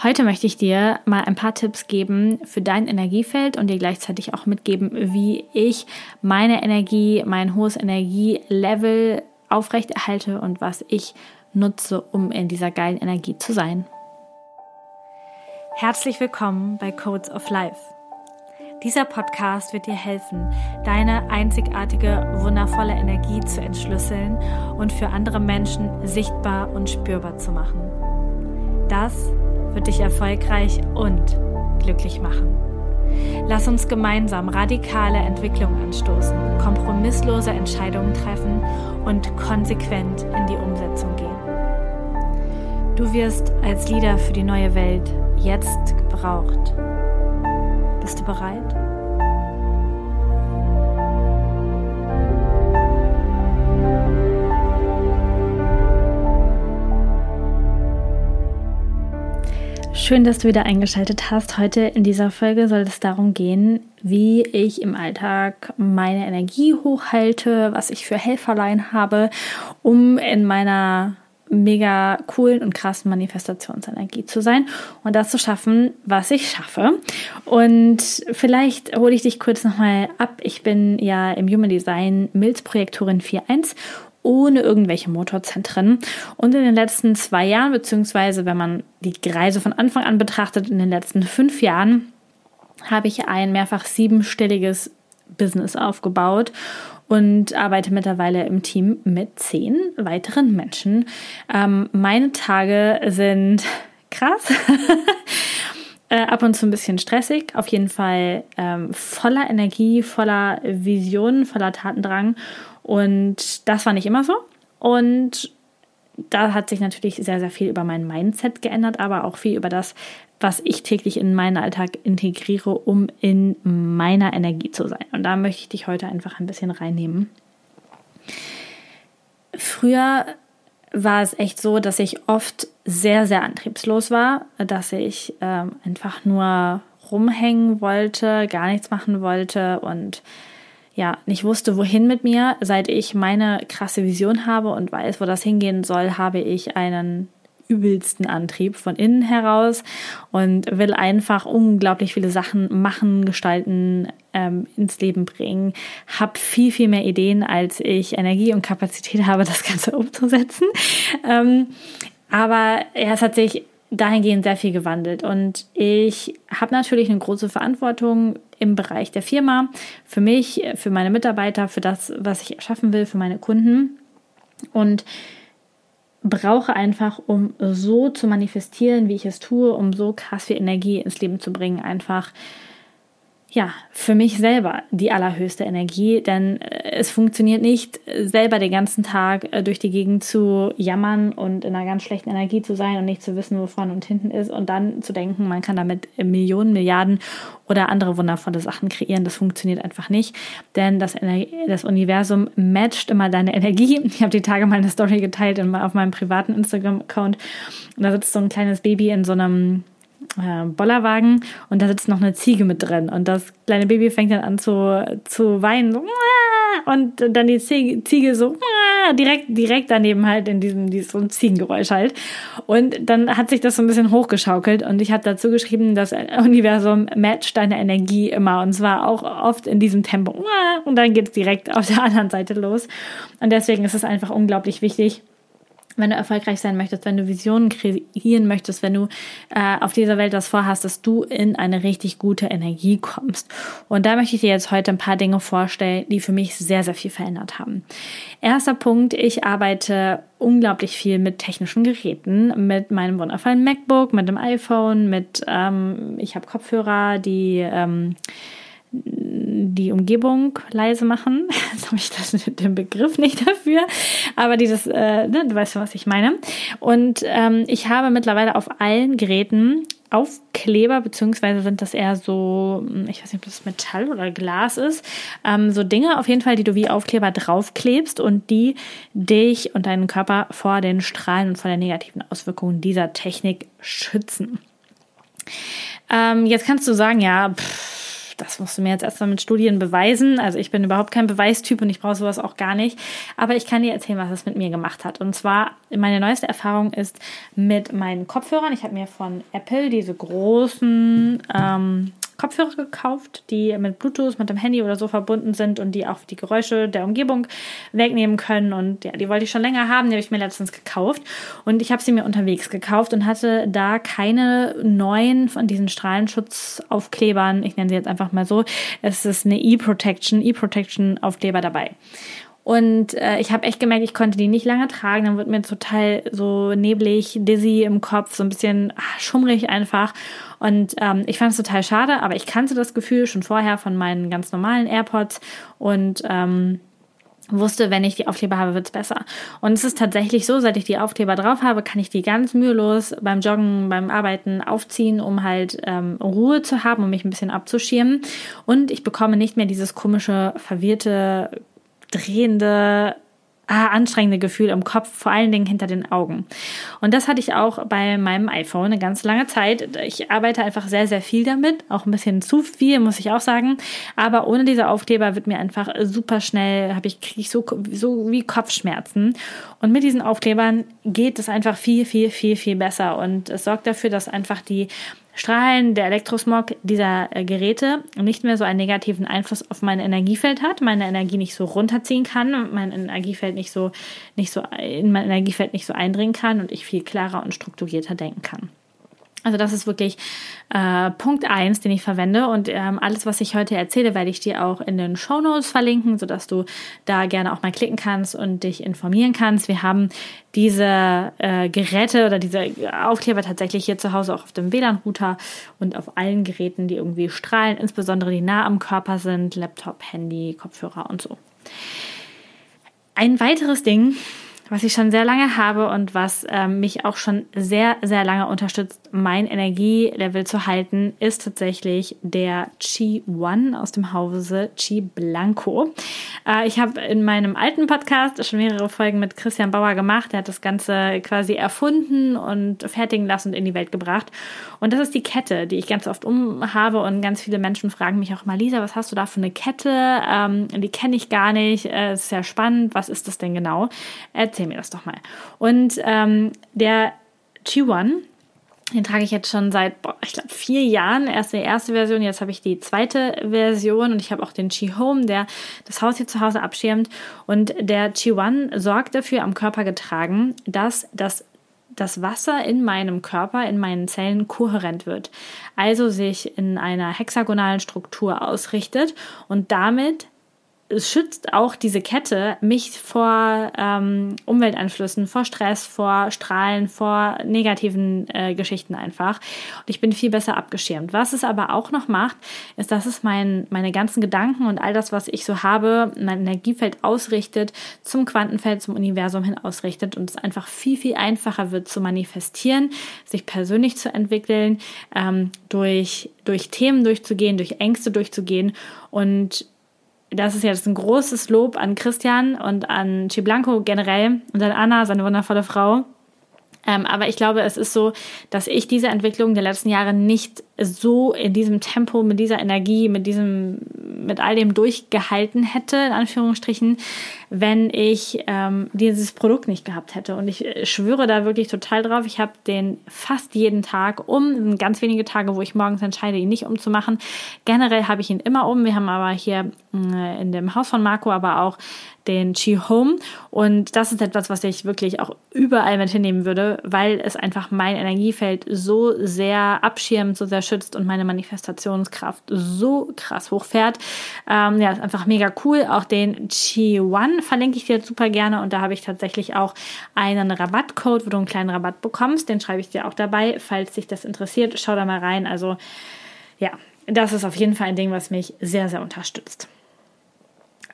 Heute möchte ich dir mal ein paar Tipps geben für dein Energiefeld und dir gleichzeitig auch mitgeben, wie ich meine Energie, mein hohes Energielevel aufrechterhalte und was ich nutze, um in dieser geilen Energie zu sein. Herzlich willkommen bei Codes of Life. Dieser Podcast wird dir helfen, deine einzigartige, wundervolle Energie zu entschlüsseln und für andere Menschen sichtbar und spürbar zu machen. Das wird dich erfolgreich und glücklich machen. Lass uns gemeinsam radikale Entwicklung anstoßen, kompromisslose Entscheidungen treffen und konsequent in die Umsetzung gehen. Du wirst als Leader für die neue Welt jetzt gebraucht. Bist du bereit? Schön, dass du wieder eingeschaltet hast. Heute in dieser Folge soll es darum gehen, wie ich im Alltag meine Energie hochhalte, was ich für Helferlein habe, um in meiner mega coolen und krassen Manifestationsenergie zu sein und das zu schaffen, was ich schaffe. Und vielleicht hole ich dich kurz nochmal ab. Ich bin ja im Human Design Milz-Projektorin 4.1 ohne irgendwelche Motorzentren. Und in den letzten zwei Jahren, beziehungsweise wenn man die Reise von Anfang an betrachtet, in den letzten fünf Jahren, habe ich ein mehrfach siebenstelliges Business aufgebaut und arbeite mittlerweile im Team mit zehn weiteren Menschen. Ähm, meine Tage sind krass. Äh, ab und zu ein bisschen stressig, auf jeden Fall ähm, voller Energie, voller Visionen, voller Tatendrang und das war nicht immer so. Und da hat sich natürlich sehr, sehr viel über mein Mindset geändert, aber auch viel über das, was ich täglich in meinen Alltag integriere, um in meiner Energie zu sein. Und da möchte ich dich heute einfach ein bisschen reinnehmen. Früher war es echt so, dass ich oft sehr, sehr antriebslos war, dass ich ähm, einfach nur rumhängen wollte, gar nichts machen wollte und ja, nicht wusste, wohin mit mir. Seit ich meine krasse Vision habe und weiß, wo das hingehen soll, habe ich einen übelsten Antrieb von innen heraus und will einfach unglaublich viele Sachen machen, gestalten, ähm, ins Leben bringen. Hab viel, viel mehr Ideen, als ich Energie und Kapazität habe, das Ganze umzusetzen. Ähm, aber ja, es hat sich dahingehend sehr viel gewandelt. Und ich habe natürlich eine große Verantwortung im Bereich der Firma, für mich, für meine Mitarbeiter, für das, was ich erschaffen will, für meine Kunden. Und brauche einfach, um so zu manifestieren, wie ich es tue, um so krass viel Energie ins Leben zu bringen, einfach ja, für mich selber die allerhöchste Energie, denn äh, es funktioniert nicht, selber den ganzen Tag äh, durch die Gegend zu jammern und in einer ganz schlechten Energie zu sein und nicht zu wissen, wo vorne und hinten ist und dann zu denken, man kann damit Millionen, Milliarden oder andere wundervolle Sachen kreieren. Das funktioniert einfach nicht, denn das, das Universum matcht immer deine Energie. Ich habe die Tage mal eine Story geteilt auf meinem privaten Instagram-Account und da sitzt so ein kleines Baby in so einem äh, Bollerwagen und da sitzt noch eine Ziege mit drin. Und das kleine Baby fängt dann an zu, zu weinen. So, und dann die Ziege, so direkt, direkt daneben halt in diesem, diesem Ziegengeräusch halt. Und dann hat sich das so ein bisschen hochgeschaukelt und ich habe dazu geschrieben, das Universum matcht deine Energie immer und zwar auch oft in diesem Tempo. Und dann geht es direkt auf der anderen Seite los. Und deswegen ist es einfach unglaublich wichtig, wenn du erfolgreich sein möchtest, wenn du Visionen kreieren möchtest, wenn du äh, auf dieser Welt das vorhast, dass du in eine richtig gute Energie kommst. Und da möchte ich dir jetzt heute ein paar Dinge vorstellen, die für mich sehr, sehr viel verändert haben. Erster Punkt, ich arbeite unglaublich viel mit technischen Geräten, mit meinem wundervollen MacBook, mit dem iPhone, mit, ähm, ich habe Kopfhörer, die ähm, die Umgebung leise machen. Jetzt habe ich das, den Begriff nicht dafür, aber dieses, äh, ne, du weißt schon, was ich meine. Und ähm, ich habe mittlerweile auf allen Geräten Aufkleber, beziehungsweise sind das eher so, hm, ich weiß nicht, ob das Metall oder Glas ist, ähm, so Dinge auf jeden Fall, die du wie Aufkleber draufklebst und die dich und deinen Körper vor den Strahlen und vor den negativen Auswirkungen dieser Technik schützen. Ähm, jetzt kannst du sagen, ja, pff, das musst du mir jetzt erstmal mit Studien beweisen. Also ich bin überhaupt kein Beweistyp und ich brauche sowas auch gar nicht. Aber ich kann dir erzählen, was es mit mir gemacht hat. Und zwar, meine neueste Erfahrung ist mit meinen Kopfhörern. Ich habe mir von Apple diese großen ähm, Kopfhörer gekauft, die mit Bluetooth, mit dem Handy oder so verbunden sind und die auch die Geräusche der Umgebung wegnehmen können. Und ja, die wollte ich schon länger haben, die habe ich mir letztens gekauft. Und ich habe sie mir unterwegs gekauft und hatte da keine neuen von diesen Strahlenschutzaufklebern, ich nenne sie jetzt einfach mal so. Es ist eine E-Protection, E-Protection-Aufkleber dabei. Und äh, ich habe echt gemerkt, ich konnte die nicht lange tragen. Dann wird mir total so neblig, dizzy im Kopf, so ein bisschen ach, schummrig einfach. Und ähm, ich fand es total schade, aber ich kannte das Gefühl schon vorher von meinen ganz normalen AirPods und ähm, wusste, wenn ich die Aufkleber habe, wird's besser. Und es ist tatsächlich so, seit ich die Aufkleber drauf habe, kann ich die ganz mühelos beim Joggen, beim Arbeiten aufziehen, um halt ähm, Ruhe zu haben, um mich ein bisschen abzuschirmen. Und ich bekomme nicht mehr dieses komische, verwirrte drehende, ah, anstrengende Gefühl im Kopf, vor allen Dingen hinter den Augen. Und das hatte ich auch bei meinem iPhone eine ganz lange Zeit. Ich arbeite einfach sehr, sehr viel damit, auch ein bisschen zu viel, muss ich auch sagen. Aber ohne diese Aufkleber wird mir einfach super schnell, habe ich, kriege ich so, so wie Kopfschmerzen. Und mit diesen Aufklebern geht es einfach viel, viel, viel, viel besser. Und es sorgt dafür, dass einfach die Strahlen, der Elektrosmog dieser äh, Geräte nicht mehr so einen negativen Einfluss auf mein Energiefeld hat, meine Energie nicht so runterziehen kann, mein Energiefeld nicht so, nicht so in mein Energiefeld nicht so eindringen kann und ich viel klarer und strukturierter denken kann. Also das ist wirklich äh, Punkt eins, den ich verwende. Und ähm, alles, was ich heute erzähle, werde ich dir auch in den Show Notes verlinken, sodass du da gerne auch mal klicken kannst und dich informieren kannst. Wir haben diese äh, Geräte oder diese Aufkleber tatsächlich hier zu Hause auch auf dem WLAN-Router und auf allen Geräten, die irgendwie strahlen, insbesondere die nah am Körper sind, Laptop, Handy, Kopfhörer und so. Ein weiteres Ding, was ich schon sehr lange habe und was ähm, mich auch schon sehr, sehr lange unterstützt, mein Energielevel zu halten, ist tatsächlich der Chi One aus dem Hause Chi Blanco. Äh, ich habe in meinem alten Podcast schon mehrere Folgen mit Christian Bauer gemacht. Der hat das Ganze quasi erfunden und fertigen lassen und in die Welt gebracht. Und das ist die Kette, die ich ganz oft umhabe und ganz viele Menschen fragen mich auch mal, Lisa, was hast du da für eine Kette? Ähm, die kenne ich gar nicht. Äh, ist sehr spannend. Was ist das denn genau? Erzähl mir das doch mal. Und ähm, der Chi-One, den trage ich jetzt schon seit, boah, ich glaube, vier Jahren. Erst die erste Version, jetzt habe ich die zweite Version und ich habe auch den Chi Home, der das Haus hier zu Hause abschirmt. Und der Chi One sorgt dafür, am Körper getragen, dass das das Wasser in meinem Körper, in meinen Zellen kohärent wird. Also sich in einer hexagonalen Struktur ausrichtet und damit es schützt auch diese Kette mich vor ähm, Umwelteinflüssen, vor Stress, vor Strahlen, vor negativen äh, Geschichten einfach. Und ich bin viel besser abgeschirmt. Was es aber auch noch macht, ist, dass es mein, meine ganzen Gedanken und all das, was ich so habe, mein Energiefeld ausrichtet, zum Quantenfeld, zum Universum hin ausrichtet und es einfach viel, viel einfacher wird zu manifestieren, sich persönlich zu entwickeln, ähm, durch, durch Themen durchzugehen, durch Ängste durchzugehen und das ist jetzt ein großes Lob an Christian und an Chiblanco generell und an Anna, seine wundervolle Frau. Ähm, aber ich glaube, es ist so, dass ich diese Entwicklung der letzten Jahre nicht so in diesem Tempo, mit dieser Energie, mit diesem, mit all dem durchgehalten hätte, in Anführungsstrichen, wenn ich ähm, dieses Produkt nicht gehabt hätte. Und ich äh, schwöre da wirklich total drauf. Ich habe den fast jeden Tag um, ganz wenige Tage, wo ich morgens entscheide, ihn nicht umzumachen. Generell habe ich ihn immer um. Wir haben aber hier äh, in dem Haus von Marco aber auch den Chi Home. Und das ist etwas, was ich wirklich auch überall mit hinnehmen würde, weil es einfach mein Energiefeld so sehr abschirmt, so sehr schützt und meine Manifestationskraft so krass hochfährt. Ähm, ja, ist einfach mega cool. Auch den Chi One verlinke ich dir super gerne und da habe ich tatsächlich auch einen Rabattcode, wo du einen kleinen Rabatt bekommst. Den schreibe ich dir auch dabei, falls dich das interessiert. Schau da mal rein. Also ja, das ist auf jeden Fall ein Ding, was mich sehr, sehr unterstützt.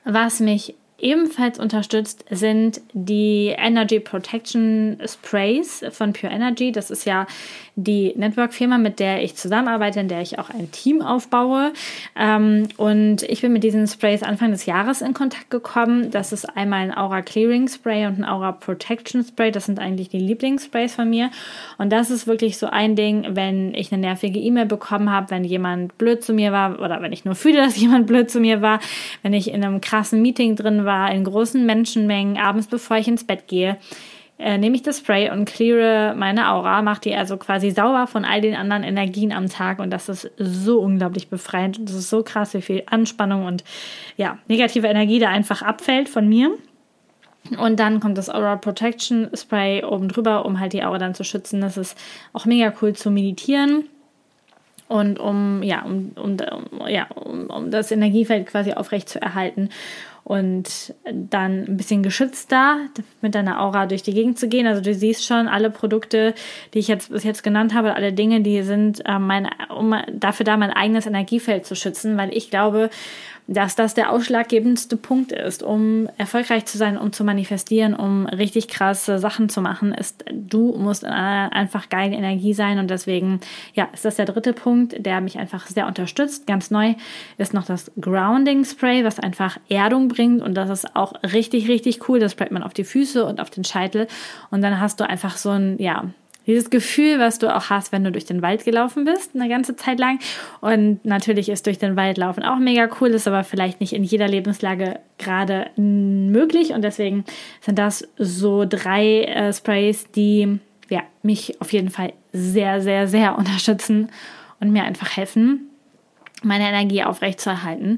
Was mich ebenfalls unterstützt, sind die Energy Protection Sprays von Pure Energy. Das ist ja die Network-Firma, mit der ich zusammenarbeite, in der ich auch ein Team aufbaue. Ähm, und ich bin mit diesen Sprays Anfang des Jahres in Kontakt gekommen. Das ist einmal ein Aura Clearing Spray und ein Aura Protection Spray. Das sind eigentlich die Lieblingssprays von mir. Und das ist wirklich so ein Ding, wenn ich eine nervige E-Mail bekommen habe, wenn jemand blöd zu mir war oder wenn ich nur fühle, dass jemand blöd zu mir war, wenn ich in einem krassen Meeting drin war, in großen Menschenmengen, abends bevor ich ins Bett gehe äh, nehme ich das Spray und cleare meine Aura, mache die also quasi sauber von all den anderen Energien am Tag und das ist so unglaublich befreiend und das ist so krass, wie viel Anspannung und ja, negative Energie da einfach abfällt von mir. Und dann kommt das Aura Protection Spray oben drüber, um halt die Aura dann zu schützen. Das ist auch mega cool zu meditieren und um, ja, um, um ja, um, um das Energiefeld quasi aufrecht zu erhalten und dann ein bisschen geschützter mit deiner Aura durch die Gegend zu gehen. Also du siehst schon, alle Produkte, die ich jetzt bis jetzt genannt habe, alle Dinge, die sind äh, mein, um dafür da, mein eigenes Energiefeld zu schützen, weil ich glaube, dass das der ausschlaggebendste Punkt ist, um erfolgreich zu sein, um zu manifestieren, um richtig krasse Sachen zu machen, ist, du musst in einer einfach geile Energie sein und deswegen, ja, ist das der dritte Punkt, der mich einfach sehr unterstützt. Ganz neu ist noch das Grounding Spray, was einfach Erdung bringt und das ist auch richtig, richtig cool. Das sprayt man auf die Füße und auf den Scheitel und dann hast du einfach so ein, ja, dieses Gefühl, was du auch hast, wenn du durch den Wald gelaufen bist, eine ganze Zeit lang. Und natürlich ist durch den Wald laufen auch mega cool, ist aber vielleicht nicht in jeder Lebenslage gerade möglich. Und deswegen sind das so drei äh, Sprays, die ja, mich auf jeden Fall sehr, sehr, sehr unterstützen und mir einfach helfen, meine Energie aufrechtzuerhalten.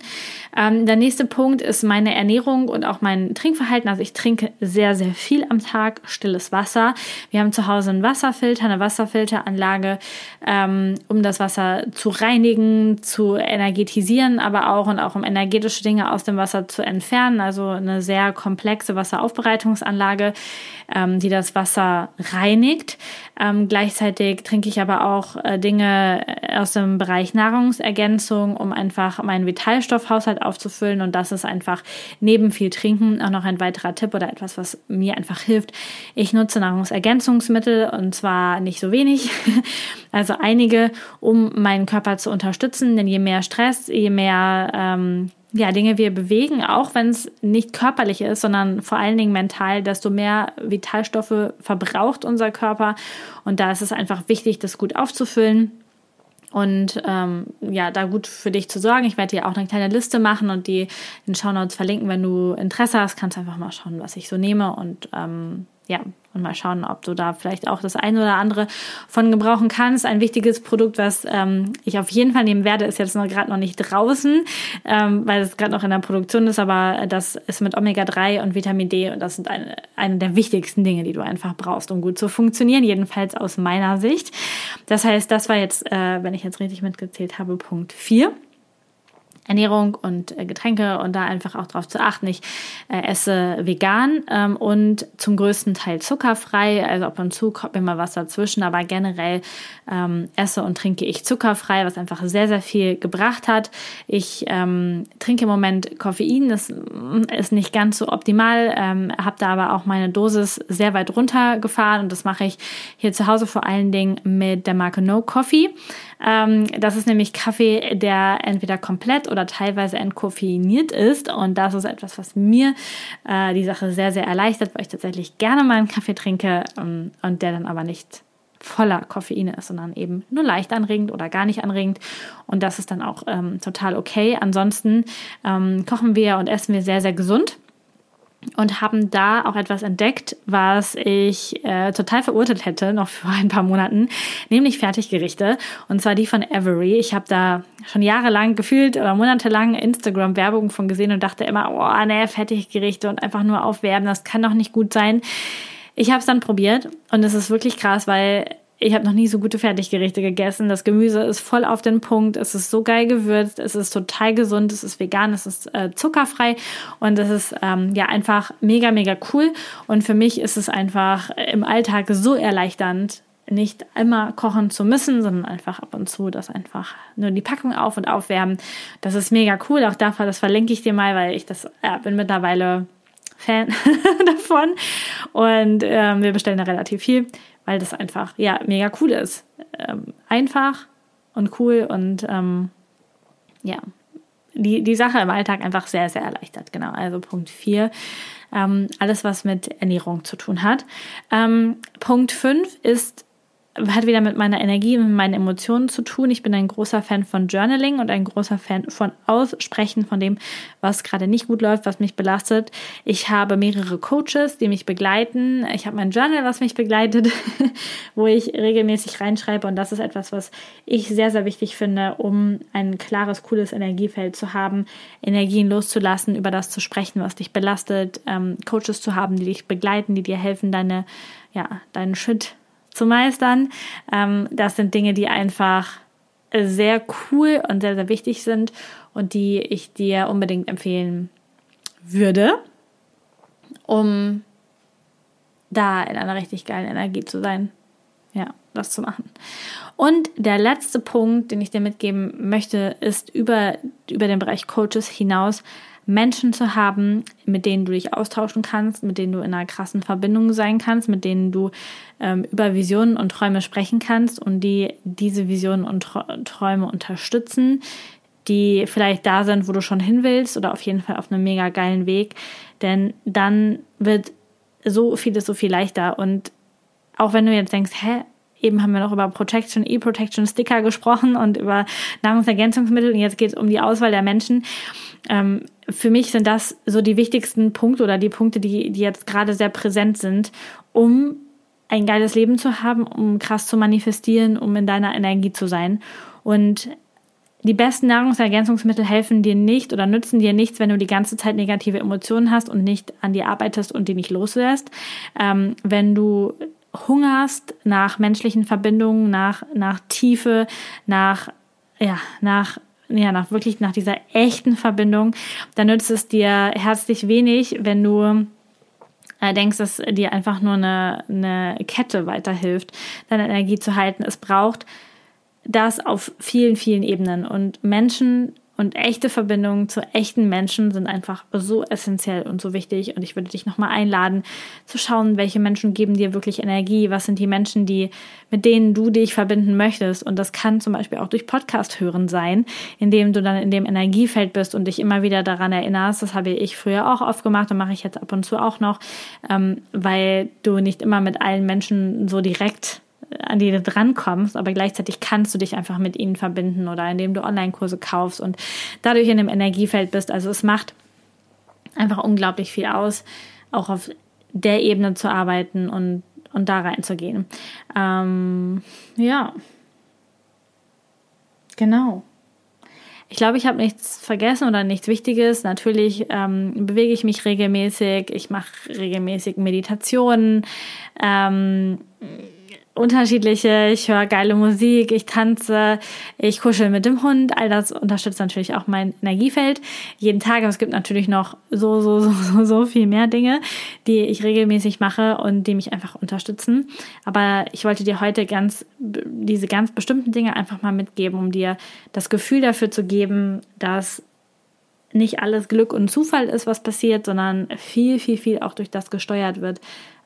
Ähm, der nächste Punkt ist meine Ernährung und auch mein Trinkverhalten. Also ich trinke sehr, sehr viel am Tag, stilles Wasser. Wir haben zu Hause einen Wasserfilter, eine Wasserfilteranlage, ähm, um das Wasser zu reinigen, zu energetisieren, aber auch und auch um energetische Dinge aus dem Wasser zu entfernen. Also eine sehr komplexe Wasseraufbereitungsanlage, ähm, die das Wasser reinigt. Ähm, gleichzeitig trinke ich aber auch äh, Dinge aus dem Bereich Nahrungsergänzung, um einfach meinen Vitalstoffhaushalt aufzufüllen. Und das ist einfach neben viel Trinken auch noch ein weiterer Tipp oder etwas, was mir einfach hilft. Ich nutze Nahrungsergänzungsmittel und zwar nicht so wenig, also einige, um meinen Körper zu unterstützen. Denn je mehr Stress, je mehr ähm, ja, Dinge wir bewegen, auch wenn es nicht körperlich ist, sondern vor allen Dingen mental, desto mehr Vitalstoffe verbraucht unser Körper. Und da ist es einfach wichtig, das gut aufzufüllen und ähm, ja, da gut für dich zu sorgen. Ich werde dir auch eine kleine Liste machen und die in Shownotes verlinken. Wenn du Interesse hast, kannst du einfach mal schauen, was ich so nehme und ähm, ja, und mal schauen, ob du da vielleicht auch das eine oder andere von gebrauchen kannst. Ein wichtiges Produkt, was ähm, ich auf jeden Fall nehmen werde, ist jetzt noch gerade noch nicht draußen, ähm, weil es gerade noch in der Produktion ist, aber das ist mit Omega-3 und Vitamin D und das sind eine, eine der wichtigsten Dinge, die du einfach brauchst, um gut zu funktionieren, jedenfalls aus meiner Sicht. Das heißt, das war jetzt, äh, wenn ich jetzt richtig mitgezählt habe, Punkt 4. Ernährung und äh, Getränke und da einfach auch darauf zu achten. Ich äh, esse vegan ähm, und zum größten Teil zuckerfrei. Also ab und zu kommt mir mal was dazwischen, aber generell ähm, esse und trinke ich zuckerfrei, was einfach sehr, sehr viel gebracht hat. Ich ähm, trinke im Moment Koffein, das mm, ist nicht ganz so optimal, ähm, habe da aber auch meine Dosis sehr weit runtergefahren und das mache ich hier zu Hause vor allen Dingen mit der Marke No Coffee. Ähm, das ist nämlich Kaffee, der entweder komplett oder teilweise entkoffeiniert ist. Und das ist etwas, was mir äh, die Sache sehr, sehr erleichtert, weil ich tatsächlich gerne mal einen Kaffee trinke ähm, und der dann aber nicht voller Koffein ist, sondern eben nur leicht anregend oder gar nicht anregend. Und das ist dann auch ähm, total okay. Ansonsten ähm, kochen wir und essen wir sehr, sehr gesund und haben da auch etwas entdeckt, was ich äh, total verurteilt hätte, noch vor ein paar Monaten, nämlich Fertiggerichte. Und zwar die von Avery. Ich habe da schon jahrelang gefühlt oder monatelang Instagram-Werbung von gesehen und dachte immer, oh, nee, Fertiggerichte und einfach nur aufwärmen, das kann doch nicht gut sein. Ich habe es dann probiert und es ist wirklich krass, weil ich habe noch nie so gute Fertiggerichte gegessen. Das Gemüse ist voll auf den Punkt. Es ist so geil gewürzt. Es ist total gesund. Es ist vegan. Es ist äh, zuckerfrei. Und es ist ähm, ja einfach mega, mega cool. Und für mich ist es einfach im Alltag so erleichternd, nicht immer kochen zu müssen, sondern einfach ab und zu das einfach nur die Packung auf und aufwärmen. Das ist mega cool. Auch dafür, das verlinke ich dir mal, weil ich das ja, bin mittlerweile Fan davon. Und ähm, wir bestellen da relativ viel, weil das einfach ja mega cool ist. Ähm, einfach und cool und ähm, ja, die, die Sache im Alltag einfach sehr, sehr erleichtert. Genau, also Punkt 4. Ähm, alles, was mit Ernährung zu tun hat. Ähm, Punkt 5 ist hat wieder mit meiner Energie und meinen Emotionen zu tun. Ich bin ein großer Fan von Journaling und ein großer Fan von Aussprechen von dem, was gerade nicht gut läuft, was mich belastet. Ich habe mehrere Coaches, die mich begleiten. Ich habe mein Journal, was mich begleitet, wo ich regelmäßig reinschreibe. Und das ist etwas, was ich sehr, sehr wichtig finde, um ein klares, cooles Energiefeld zu haben, Energien loszulassen, über das zu sprechen, was dich belastet, ähm, Coaches zu haben, die dich begleiten, die dir helfen, deine, ja, deinen Schritt zu meistern. Ähm, das sind Dinge, die einfach sehr cool und sehr, sehr wichtig sind und die ich dir unbedingt empfehlen würde, um da in einer richtig geilen Energie zu sein. Ja, das zu machen. Und der letzte Punkt, den ich dir mitgeben möchte, ist über, über den Bereich Coaches hinaus Menschen zu haben, mit denen du dich austauschen kannst, mit denen du in einer krassen Verbindung sein kannst, mit denen du ähm, über Visionen und Träume sprechen kannst und die diese Visionen und Träume unterstützen, die vielleicht da sind, wo du schon hin willst oder auf jeden Fall auf einem mega geilen Weg. Denn dann wird so vieles so viel leichter. Und auch wenn du jetzt denkst, hä, eben haben wir noch über Protection, E-Protection Sticker gesprochen und über Nahrungsergänzungsmittel und jetzt geht es um die Auswahl der Menschen. Ähm, für mich sind das so die wichtigsten Punkte oder die Punkte, die, die jetzt gerade sehr präsent sind, um ein geiles Leben zu haben, um krass zu manifestieren, um in deiner Energie zu sein. Und die besten Nahrungsergänzungsmittel helfen dir nicht oder nützen dir nichts, wenn du die ganze Zeit negative Emotionen hast und nicht an dir arbeitest und die nicht loslässt. Ähm, wenn du hungerst nach menschlichen Verbindungen, nach, nach Tiefe, nach, ja, nach ja, nach wirklich nach dieser echten Verbindung, dann nützt es dir herzlich wenig, wenn du äh, denkst, dass dir einfach nur eine, eine Kette weiterhilft, deine Energie zu halten. Es braucht das auf vielen, vielen Ebenen. Und Menschen und echte Verbindungen zu echten Menschen sind einfach so essentiell und so wichtig. Und ich würde dich nochmal einladen, zu schauen, welche Menschen geben dir wirklich Energie. Was sind die Menschen, die, mit denen du dich verbinden möchtest? Und das kann zum Beispiel auch durch Podcast hören sein, indem du dann in dem Energiefeld bist und dich immer wieder daran erinnerst. Das habe ich früher auch oft gemacht und mache ich jetzt ab und zu auch noch, ähm, weil du nicht immer mit allen Menschen so direkt an die du drankommst, aber gleichzeitig kannst du dich einfach mit ihnen verbinden oder indem du Online-Kurse kaufst und dadurch in einem Energiefeld bist. Also es macht einfach unglaublich viel aus, auch auf der Ebene zu arbeiten und, und da reinzugehen. Ähm, ja. Genau. Ich glaube, ich habe nichts vergessen oder nichts Wichtiges. Natürlich ähm, bewege ich mich regelmäßig, ich mache regelmäßig Meditationen. Ähm, unterschiedliche. Ich höre geile Musik, ich tanze, ich kuschel mit dem Hund. All das unterstützt natürlich auch mein Energiefeld jeden Tag. Aber es gibt natürlich noch so, so, so, so, so viel mehr Dinge, die ich regelmäßig mache und die mich einfach unterstützen. Aber ich wollte dir heute ganz, diese ganz bestimmten Dinge einfach mal mitgeben, um dir das Gefühl dafür zu geben, dass nicht alles Glück und Zufall ist, was passiert, sondern viel, viel, viel auch durch das gesteuert wird,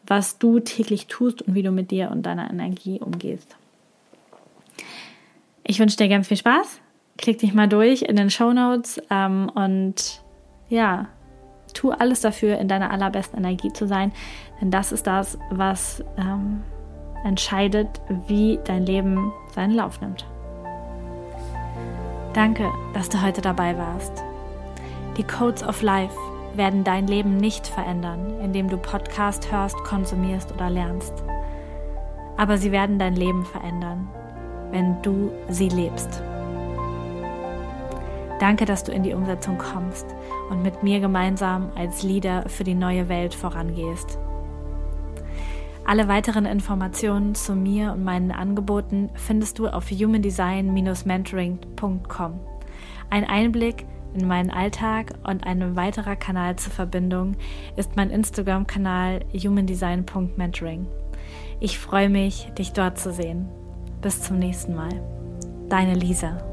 was du täglich tust und wie du mit dir und deiner Energie umgehst. Ich wünsche dir ganz viel Spaß. Klick dich mal durch in den Show Notes ähm, und ja, tu alles dafür, in deiner allerbesten Energie zu sein, denn das ist das, was ähm, entscheidet, wie dein Leben seinen Lauf nimmt. Danke, dass du heute dabei warst. Die Codes of Life werden dein Leben nicht verändern, indem du Podcast hörst, konsumierst oder lernst. Aber sie werden dein Leben verändern, wenn du sie lebst. Danke, dass du in die Umsetzung kommst und mit mir gemeinsam als Leader für die neue Welt vorangehst. Alle weiteren Informationen zu mir und meinen Angeboten findest du auf humandesign-mentoring.com. Ein Einblick in meinen Alltag und ein weiterer Kanal zur Verbindung ist mein Instagram-Kanal humandesign.mentoring. Ich freue mich, dich dort zu sehen. Bis zum nächsten Mal. Deine Lisa.